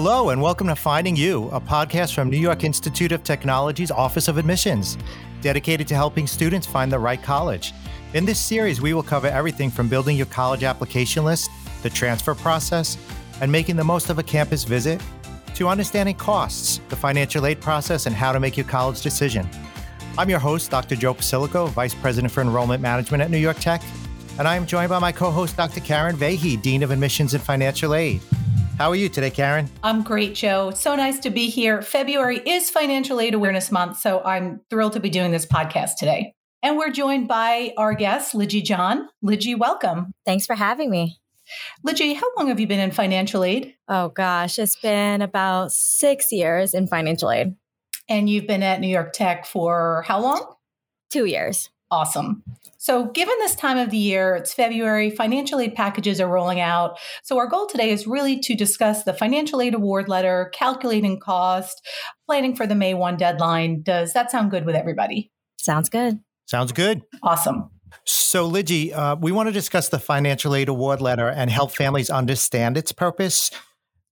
Hello, and welcome to Finding U, a podcast from New York Institute of Technology's Office of Admissions, dedicated to helping students find the right college. In this series, we will cover everything from building your college application list, the transfer process, and making the most of a campus visit, to understanding costs, the financial aid process, and how to make your college decision. I'm your host, Dr. Joe Posillico, Vice President for Enrollment Management at New York Tech, and I am joined by my co host, Dr. Karen Vahey, Dean of Admissions and Financial Aid. How are you today, Karen? I'm great, Joe. So nice to be here. February is Financial Aid Awareness Month, so I'm thrilled to be doing this podcast today. And we're joined by our guest, Lijy John. Lijy, welcome. Thanks for having me. Lijy, how long have you been in financial aid? Oh, gosh, it's been about six years in financial aid. And you've been at New York Tech for how long? Two years. Awesome. So, given this time of the year, it's February, financial aid packages are rolling out. So, our goal today is really to discuss the financial aid award letter, calculating cost, planning for the May 1 deadline. Does that sound good with everybody? Sounds good. Sounds good. Awesome. So, Lijy, uh, we want to discuss the financial aid award letter and help families understand its purpose.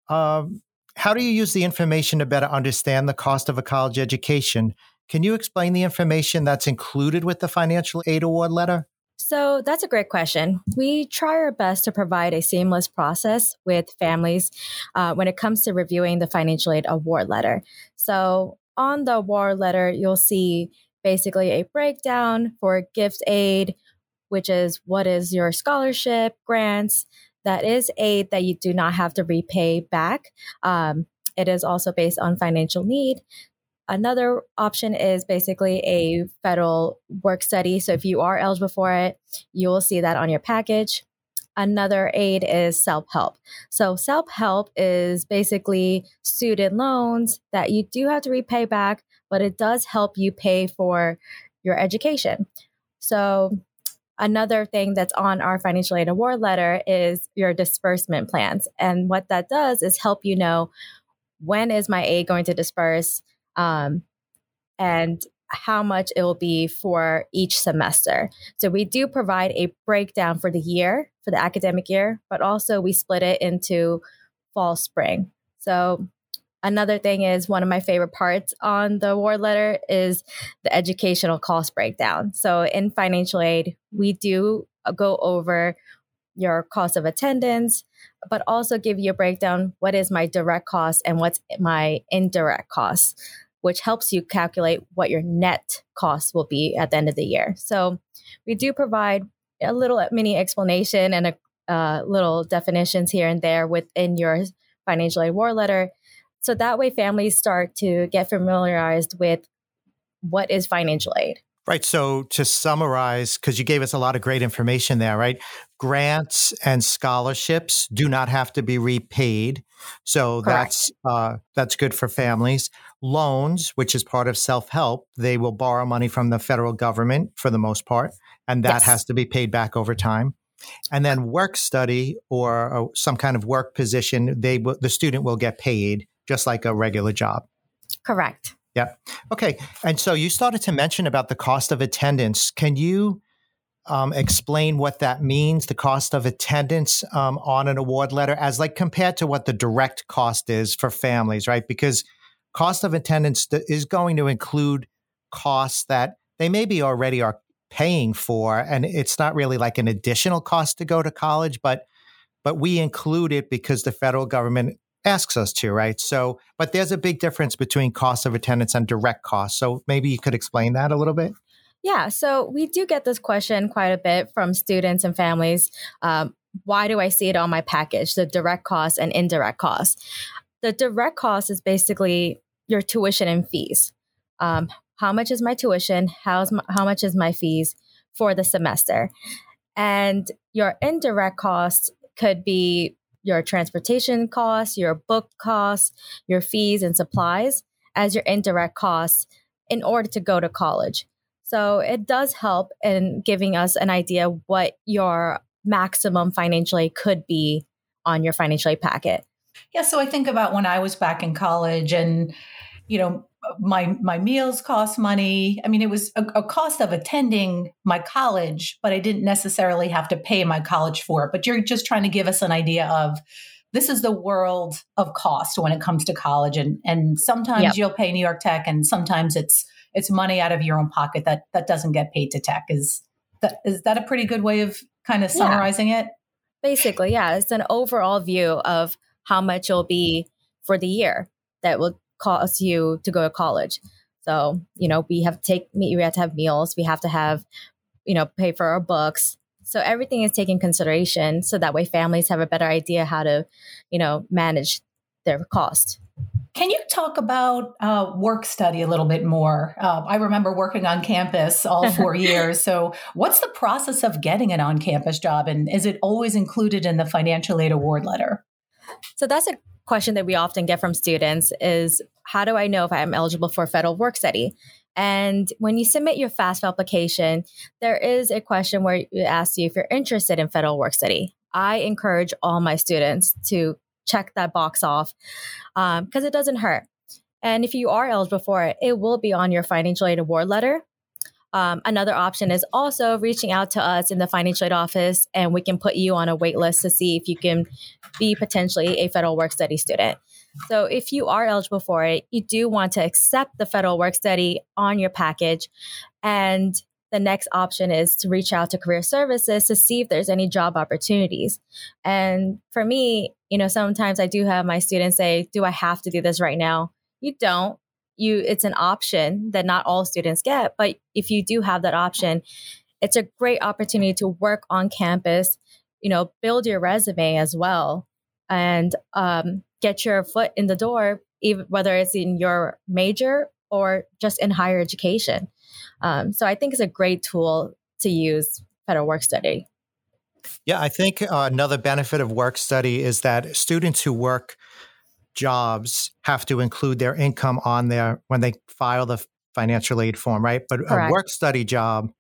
Um, how do you use the information to better understand the cost of a college education? Can you explain the information that's included with the financial aid award letter? So that's a great question. We try our best to provide a seamless process with families uh, when it comes to reviewing the financial aid award letter. So on the award letter, you'll see basically a breakdown for gift aid, which is what is your scholarship, grants, that is aid that you do not have to repay back. Um, it is also based on financial need. Another option is basically a federal work study. So if you are eligible for it, you will see that on your package. Another aid is self help. So, self help is basically student loans that you do have to repay back, but it does help you pay for your education. So, another thing that's on our financial aid award letter is your disbursement plans. And what that does is help you know when is my aid going to disperse um, and how much it will be for each semester. So we do provide a breakdown for the year, for the academic year, but also we split it into fall, spring. So another thing is one of my favorite parts on the award letter is the educational cost breakdown. So in financial aid, we do go over your cost of attendance, but also give you a breakdown what is my direct cost and what's my indirect cost which helps you calculate what your net cost will be at the end of the year. So we do provide a little mini explanation and a uh, little definitions here and there within your financial aid war letter. So that way families start to get familiarized with what is financial aid. Right. So to summarize, because you gave us a lot of great information there, right? Grants and scholarships do not have to be repaid. So Correct. that's uh, that's good for families. Loans, which is part of self help, they will borrow money from the federal government for the most part, and that yes. has to be paid back over time. And then work study or, or some kind of work position, they w- the student will get paid just like a regular job. Correct. Yeah. Okay. And so you started to mention about the cost of attendance. Can you um, explain what that means, the cost of attendance um, on an award letter, as like compared to what the direct cost is for families, right? Because cost of attendance is going to include costs that they maybe already are paying for, and it's not really like an additional cost to go to college, but but we include it because the federal government asks us to, right? So, but there's a big difference between cost of attendance and direct costs. So maybe you could explain that a little bit. Yeah, so we do get this question quite a bit from students and families. Um, why do I see it on my package, the direct cost and indirect cost? The direct cost is basically your tuition and fees. Um, how much is my tuition? How's my, how much is my fees for the semester? And your indirect cost could be your transportation costs, your book costs, your fees and supplies as your indirect costs in order to go to college. So it does help in giving us an idea what your maximum financial aid could be on your financial aid packet. Yeah, so I think about when I was back in college and you know my my meals cost money. I mean, it was a, a, cost of attending my college, but I didn't necessarily have to pay my college for it. But you're just trying to give us an idea of this is the world of cost when it comes to college and and sometimes yep. you'll pay New York Tech and sometimes it's it's money out of your own pocket that that doesn't get paid to tech is that is that a pretty good way of kind of summarizing yeah. it basically yeah it's an overall view of how much you'll be for the year that will cost you to go to college so you know we have to take me we have to have meals we have to have you know pay for our books so everything is taken consideration so that way families have a better idea how to, you know, manage their cost. Can you talk about uh, work study a little bit more? Uh, I remember working on campus all four years. So, what's the process of getting an on campus job? And is it always included in the financial aid award letter? So, that's a question that we often get from students is how do I know if I'm eligible for federal work study? And when you submit your FAFSA application, there is a question where it asks you if you're interested in federal work study. I encourage all my students to check that box off because um, it doesn't hurt. And if you are eligible for it, it will be on your financial aid award letter. Um, another option is also reaching out to us in the financial aid office, and we can put you on a wait list to see if you can be potentially a federal work study student. So if you are eligible for it, you do want to accept the federal work study on your package. And the next option is to reach out to career services to see if there's any job opportunities. And for me, you know, sometimes I do have my students say, Do I have to do this right now? You don't. You it's an option that not all students get. But if you do have that option, it's a great opportunity to work on campus, you know, build your resume as well. And um, get your foot in the door, even whether it's in your major or just in higher education. Um, so I think it's a great tool to use federal work study. Yeah, I think uh, another benefit of work study is that students who work jobs have to include their income on there when they file the financial aid form, right? But correct. a work study job,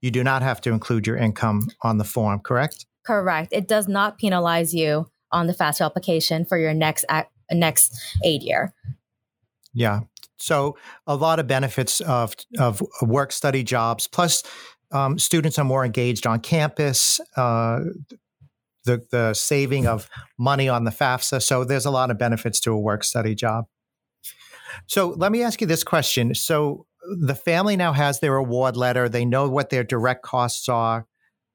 you do not have to include your income on the form, correct? Correct. It does not penalize you on the FAFSA application for your next next aid year. Yeah. So a lot of benefits of of work study jobs. Plus, um, students are more engaged on campus. Uh, the the saving of money on the FAFSA. So there's a lot of benefits to a work study job. So let me ask you this question. So the family now has their award letter. They know what their direct costs are.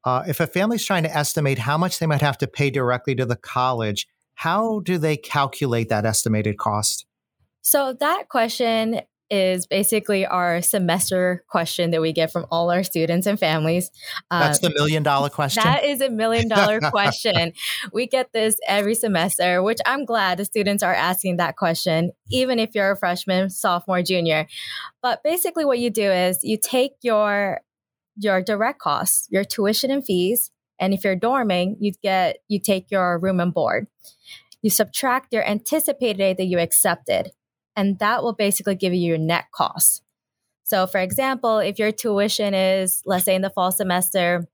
Uh, if a family's trying to estimate how much they might have to pay directly to the college, how do they calculate that estimated cost? So that question is basically our semester question that we get from all our students and families. That's the um, million dollar question. That is a million dollar question. We get this every semester, which I'm glad the students are asking that question, even if you're a freshman, sophomore, junior. But basically, what you do is you take your your direct costs, your tuition and fees. And if you're dorming, you get you take your room and board. You subtract your anticipated aid that you accepted, and that will basically give you your net cost. So, for example, if your tuition is, let's say in the fall semester,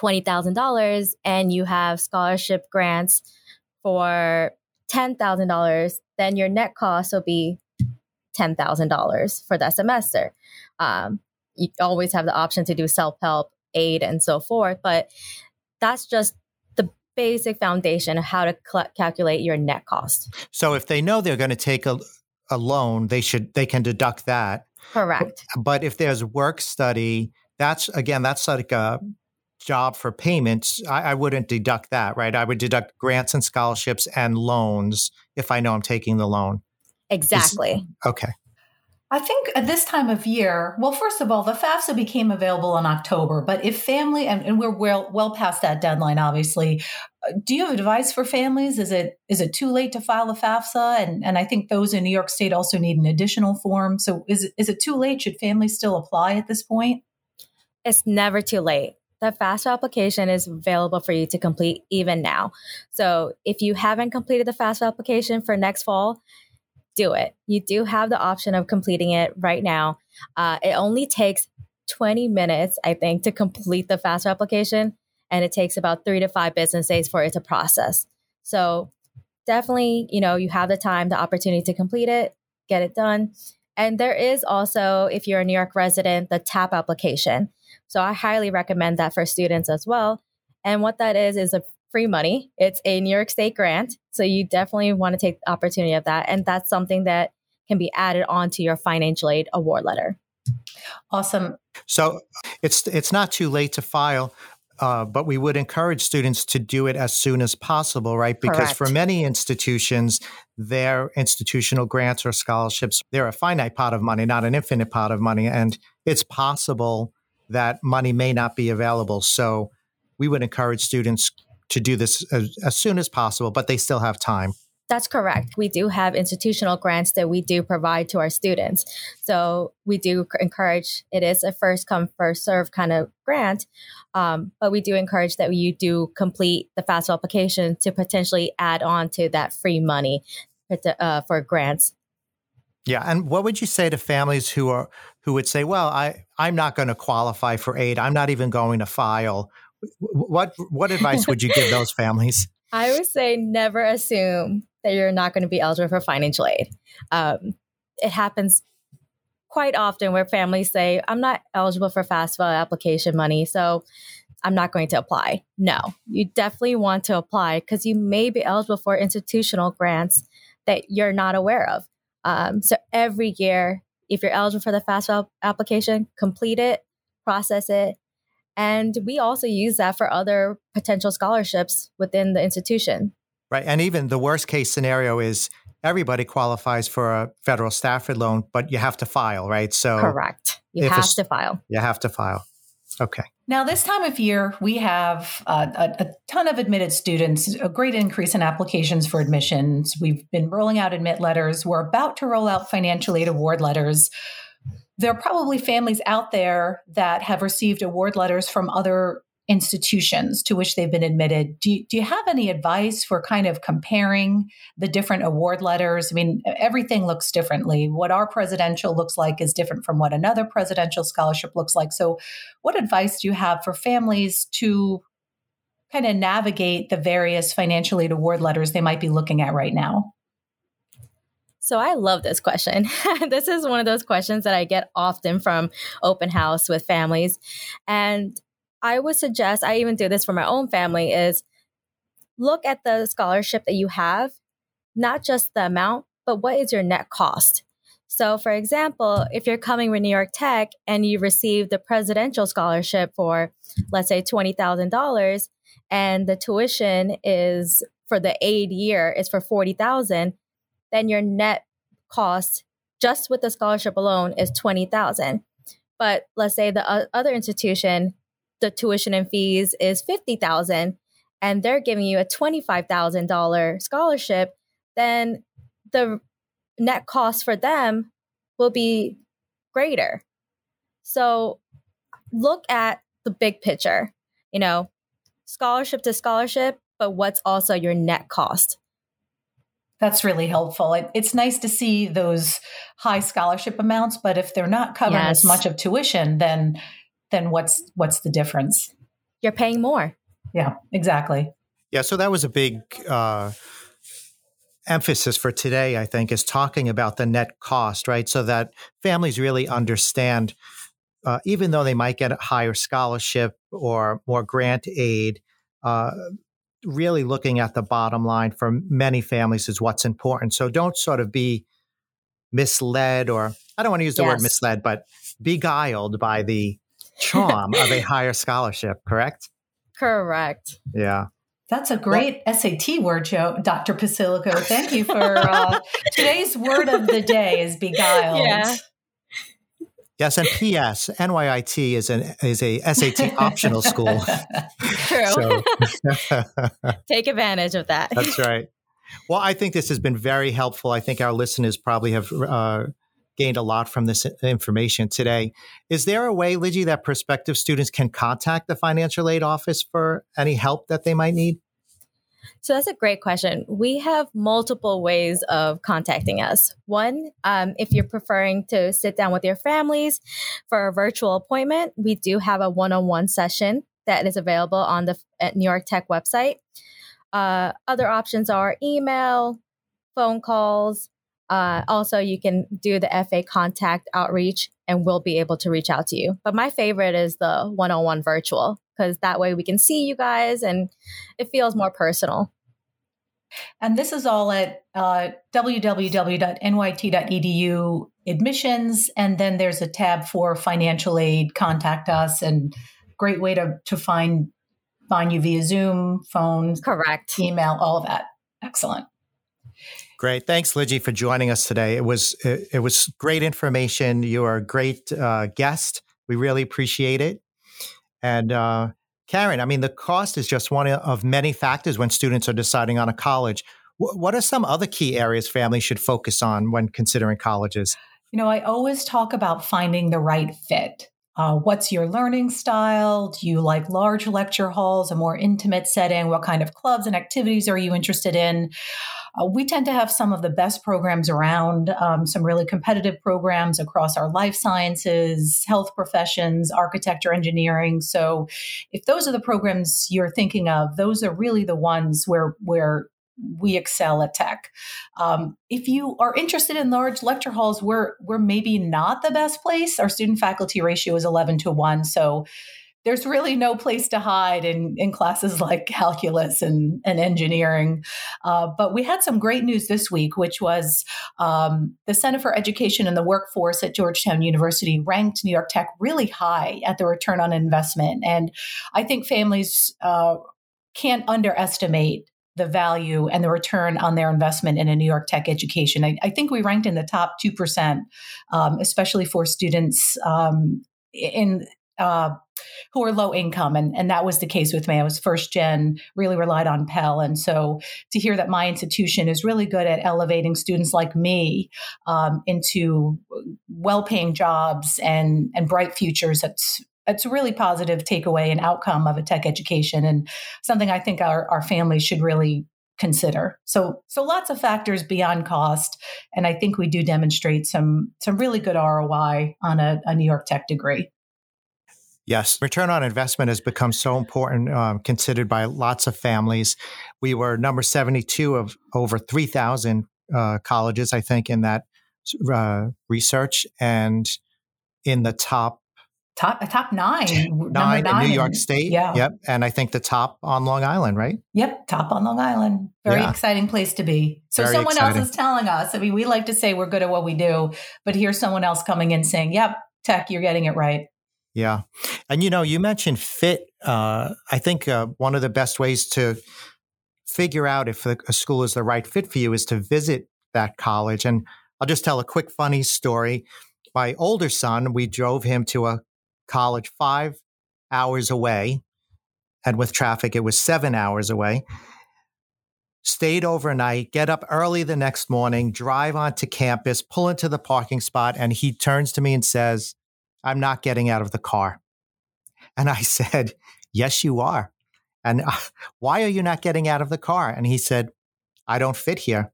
$20,000 and you have scholarship grants for $10,000, then your net cost will be $10,000 for that semester. Um, you always have the option to do self help, aid, and so forth. But that's just the basic foundation of how to cl- calculate your net cost. So if they know they're going to take a, a loan, they should they can deduct that. Correct. But if there's work study, that's again that's like a job for payments. I, I wouldn't deduct that, right? I would deduct grants and scholarships and loans if I know I'm taking the loan. Exactly. Is, okay. I think at this time of year, well, first of all, the FAFSA became available in October, but if family, and, and, we're well well past that deadline, obviously, uh, do you have advice for families? Is it is it too late to file a FAFSA? And and I think those in New York State also need an additional form. So is is it too late? Should families still apply at this point? It's never too late. The FAFSA application is available for you to complete even now. So if you haven't completed the FAFSA application for next fall, do it. You do have the option of completing it right now. Uh, it only takes 20 minutes, I think, to complete the FAFSA application, and it takes about three to five business days for it to process. So definitely, you know, you have the time, the opportunity to complete it, get it done. And there is also, if you're a New York resident, the TAP application. So I highly recommend that for students as well. And what that is is a free money. It's a New York State grant. So you definitely want to take the opportunity of that. And that's something that can be added onto your financial aid award letter. Awesome. So it's it's not too late to file. Uh, but we would encourage students to do it as soon as possible, right? Because Correct. for many institutions, their institutional grants or scholarships, they're a finite pot of money, not an infinite pot of money. And it's possible that money may not be available. So we would encourage students to do this as, as soon as possible, but they still have time. That's correct. We do have institutional grants that we do provide to our students. So we do encourage it is a first come, first serve kind of grant. Um, but we do encourage that you do complete the FAFSA application to potentially add on to that free money uh, for grants. Yeah, and what would you say to families who are who would say, "Well, I I'm not going to qualify for aid. I'm not even going to file." What what advice would you give those families? I would say never assume that you're not going to be eligible for financial aid. Um, it happens quite often where families say, I'm not eligible for FAFSA application money, so I'm not going to apply. No, you definitely want to apply because you may be eligible for institutional grants that you're not aware of. Um, so every year, if you're eligible for the FAFSA application, complete it, process it. And we also use that for other potential scholarships within the institution. Right. And even the worst case scenario is everybody qualifies for a federal Stafford loan, but you have to file, right? So correct. You have to file. You have to file. Okay. Now, this time of year, we have uh, a, a, ton of admitted students, a great increase in applications for admissions. We've been rolling out admit letters. We're about to roll out financial aid award letters. There are probably families out there that have received award letters from other institutions to which they've been admitted. Do you, do you have any advice for kind of comparing the different award letters? I mean, everything looks differently. What our presidential looks like is different from what another presidential scholarship looks like. So, what advice do you have for families to kind of navigate the various financial aid award letters they might be looking at right now? So I love this question. this is one of those questions that I get often from open house with families. And I would suggest, I even do this for my own family, is look at the scholarship that you have, not just the amount, but what is your net cost? So, for example, if you're coming with New York Tech and you receive the presidential scholarship for, let's say, $20,000, and the tuition is for the aid year is for 40000 then your net cost just with the scholarship alone is 20000 But let's say the other institution the tuition and fees is 50000 and they're giving you a $25,000 scholarship, then the net cost for them will be greater. So look at the big picture, you know, scholarship to scholarship, but what's also your net cost? That's really helpful. It, it's nice to see those high scholarship amounts, but if they're not covering yes. as much of tuition, then then what's what's the difference? You're paying more. Yeah, exactly. Yeah, so that was a big uh, emphasis for today. I think is talking about the net cost, right? So that families really understand, uh, even though they might get a higher scholarship or more grant aid. Uh, really looking at the bottom line for many families is what's important. So don't sort of be misled or I don't want to use the yes. word misled, but beguiled by the charm of a higher scholarship, correct? Correct. Yeah. That's a great well, SAT word, Joe, Dr. Posillico. Thank you for uh, today's word of the day is beguiled. Yeah. Yes, and P.S. NYIT is an is a SAT optional school. True. Take advantage of that. That's right. Well, I think this has been very helpful. I think our listeners probably have uh, gained a lot from this information today. Is there a way, Lijy, that prospective students can contact the financial aid office for any help that they might need? So that's a great question. We have multiple ways of contacting us. One, um, if you're preferring to sit down with your families for a virtual appointment, we do have a one on one session that is available on the New York Tech website. Uh, other options are email, phone calls, uh, also, you can do the FA contact outreach and we'll be able to reach out to you. But my favorite is the one on one virtual. Because that way we can see you guys and it feels more personal. And this is all at uh, www.nyit.edu admissions. And then there's a tab for financial aid, contact us, and great way to, to find find you via Zoom, phone, correct, email, all of that. Excellent. Great. Thanks, Lijy, for joining us today. It was it, it was great information. You are a great uh, guest. We really appreciate it. And uh, Karen, I mean, the cost is just one of many factors when students are deciding on a college. W- what are some other key areas families should focus on when considering colleges? You know, I always talk about finding the right fit. Uh, what's your learning style? Do you like large lecture halls, a more intimate setting? What kind of clubs and activities are you interested in? Uh, we tend to have some of the best programs around, um, some really competitive programs across our life sciences, health professions, architecture, engineering. So, if those are the programs you're thinking of, those are really the ones where where we excel at tech. Um, if you are interested in large lecture halls, we're we're maybe not the best place. Our student faculty ratio is eleven to one, so there's really no place to hide in, in classes like calculus and, and engineering. Uh, but we had some great news this week, which was um, the Center for Education and the Workforce at Georgetown University ranked New York Tech really high at the return on investment. And I think families uh, can't underestimate the value and the return on their investment in a New York Tech education. I, I think we ranked in the top 2%, um, especially for students um, in uh, who are low income. And, and that was the case with me. I was first gen, really relied on Pell. And so to hear that my institution is really good at elevating students like me um, into well paying jobs and, and bright futures, that's it's a really positive takeaway and outcome of a tech education and something I think our, our families should really consider. So so lots of factors beyond cost. And I think we do demonstrate some some really good ROI on a, a New York Tech degree. Yes, return on investment has become so important, um, considered by lots of families. We were number 72 of over 3,000 uh, colleges, I think, in that uh, research, and in the top top top nine, nine, nine in New York State. Yeah, yep, and I think the top on Long Island, right? Yep, top on Long Island. Very yeah. exciting place to be. So Very someone exciting. else is telling us. I mean, we like to say we're good at what we do, but here's someone else coming in saying, "Yep, tech, you're getting it right." Yeah. And you know, you mentioned fit. Uh, I think uh, one of the best ways to figure out if a, a, school is the right fit for you is to visit that college. And I'll just tell a quick funny story. My older son, we drove him to a college five hours away. And with traffic, it was seven hours away. Stayed overnight, get up early the next morning, drive onto campus, pull into the parking spot, and he turns to me and says, I'm not getting out of the car. And I said, Yes, you are. And uh, why are you not getting out of the car? And he said, I don't fit here.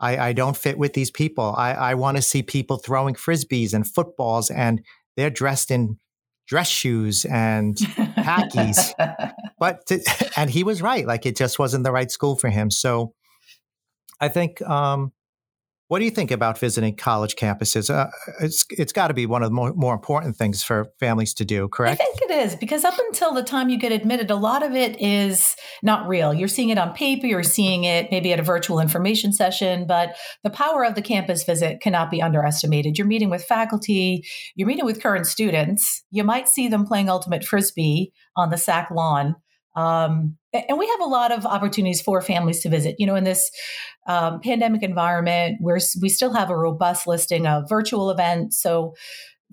I, I don't fit with these people. I, I want to see people throwing frisbees and footballs, and they're dressed in dress shoes and khakis. but to, and he was right. Like it just wasn't the right school for him. So I think um, what do you think about visiting college campuses? Uh, it's it's got to be one of the more, more important things for families to do, correct? I think it is because up until the time you get admitted, a lot of it is not real. You're seeing it on paper, you're seeing it maybe at a virtual information session, but the power of the campus visit cannot be underestimated. You're meeting with faculty, you're meeting with current students. You might see them playing ultimate frisbee on the SAC lawn. Um, and we have a lot of opportunities for families to visit. You know, in this um, pandemic environment, where we still have a robust listing of virtual events, so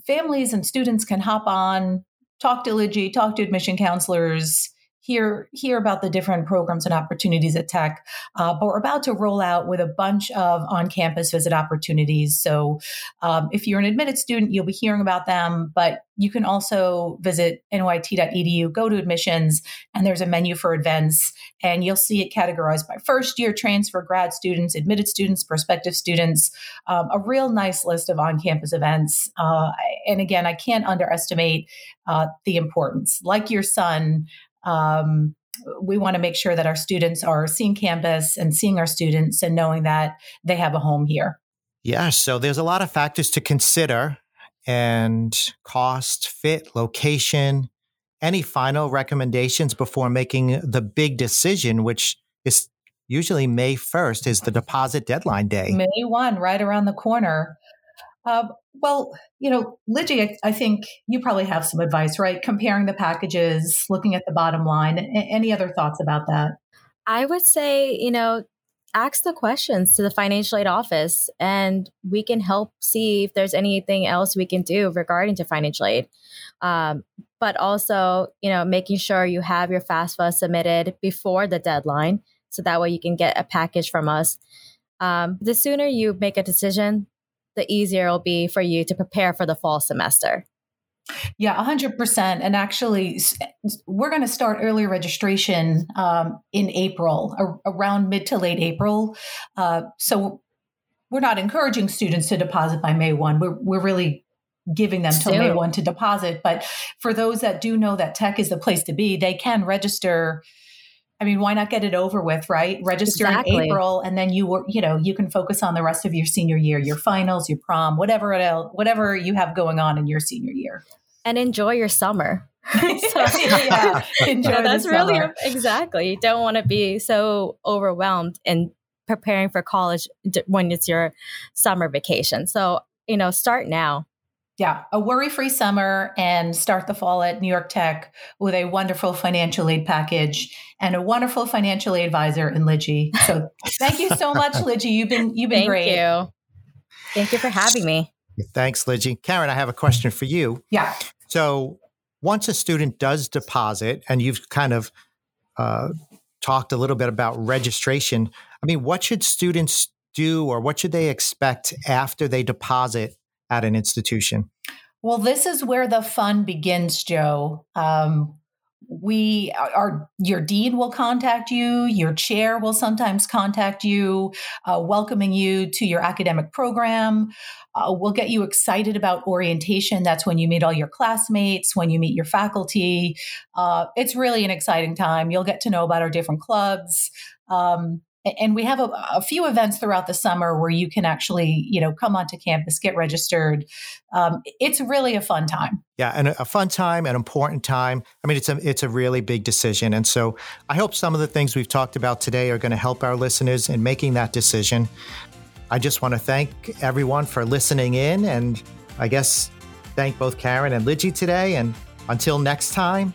families and students can hop on, talk to Lijy, talk to admission counselors, hear hear about the different programs and opportunities at Tech. Uh, but we're about to roll out with a bunch of on-campus visit opportunities. So um, if you're an admitted student, you'll be hearing about them. But you can also visit nyit.edu, go to admissions, and there's a menu for events, and you'll see it categorized by first year transfer, grad students, admitted students, prospective students, um, a real nice list of on campus events. Uh, and again, I can't underestimate uh, the importance. Like your son, um, we want to make sure that our students are seeing campus and seeing our students and knowing that they have a home here. Yeah, so there's a lot of factors to consider and cost, fit, location, any final recommendations before making the big decision, which is usually May 1st is the deposit deadline day. May 1, right around the corner. Uh, well, you know, Lijy, I, think you probably have some advice, right? Comparing the packages, looking at the bottom line. Any other thoughts about that? I would say, you know, ask the questions to the financial aid office and we can help see if there's anything else we can do regarding to financial aid. Um, but also, you know, making sure you have your FAFSA submitted before the deadline so that way you can get a package from us. Um, the sooner you make a decision, the easier it'll be for you to prepare for the fall semester. Yeah, 100%. And actually, we're going to start early registration um, in April, around mid to late April. Uh, so we're not encouraging students to deposit by May 1. We're, we're really giving them till May 1 to deposit. But for those that do know that tech is the place to be, they can register I mean, why not get it over with, right? Register exactly. in April, and then you were, you know, you can focus on the rest of your senior year, your finals, your prom, whatever else, whatever you have going on in your senior year, and enjoy your summer. so, yeah, enjoy yeah, that's really exactly. You don't want to be so overwhelmed in preparing for college when it's your summer vacation. So you know, start now yeah, a worry free summer and start the fall at New York Tech with a wonderful financial aid package and a wonderful financial aid advisor in Lijy. So thank you so much, Lijy. You've been you've been thank great. Thank you. Thank you for having me. Thanks, Lijy. Karen, I have a question for you. Yeah. So once a student does deposit, and you've kind of uh, talked a little bit about registration, I mean, what should students do or what should they expect after they deposit at an institution? Well, this is where the fun begins, Joe. Um, we are your dean will contact you your chair will sometimes contact you uh, welcoming you to your academic program. Uh, we'll get you excited about orientation. That's when you meet all your classmates when you meet your faculty. Uh, it's really an exciting time. You'll get to know about our different clubs. Um, and we have a, a, few events throughout the summer where you can actually you know come onto campus get registered. Um, it's really a fun time. Yeah and a fun time an important time. I mean it's a it's a really big decision. And so i hope some of the things we've talked about today are going to help our listeners in making that decision. I just want to thank everyone for listening in and i guess thank both karen and Lijy today. And until next time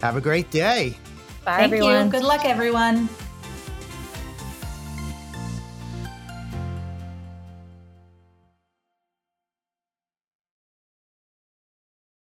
have a great day. Bye thank everyone. you good luck everyone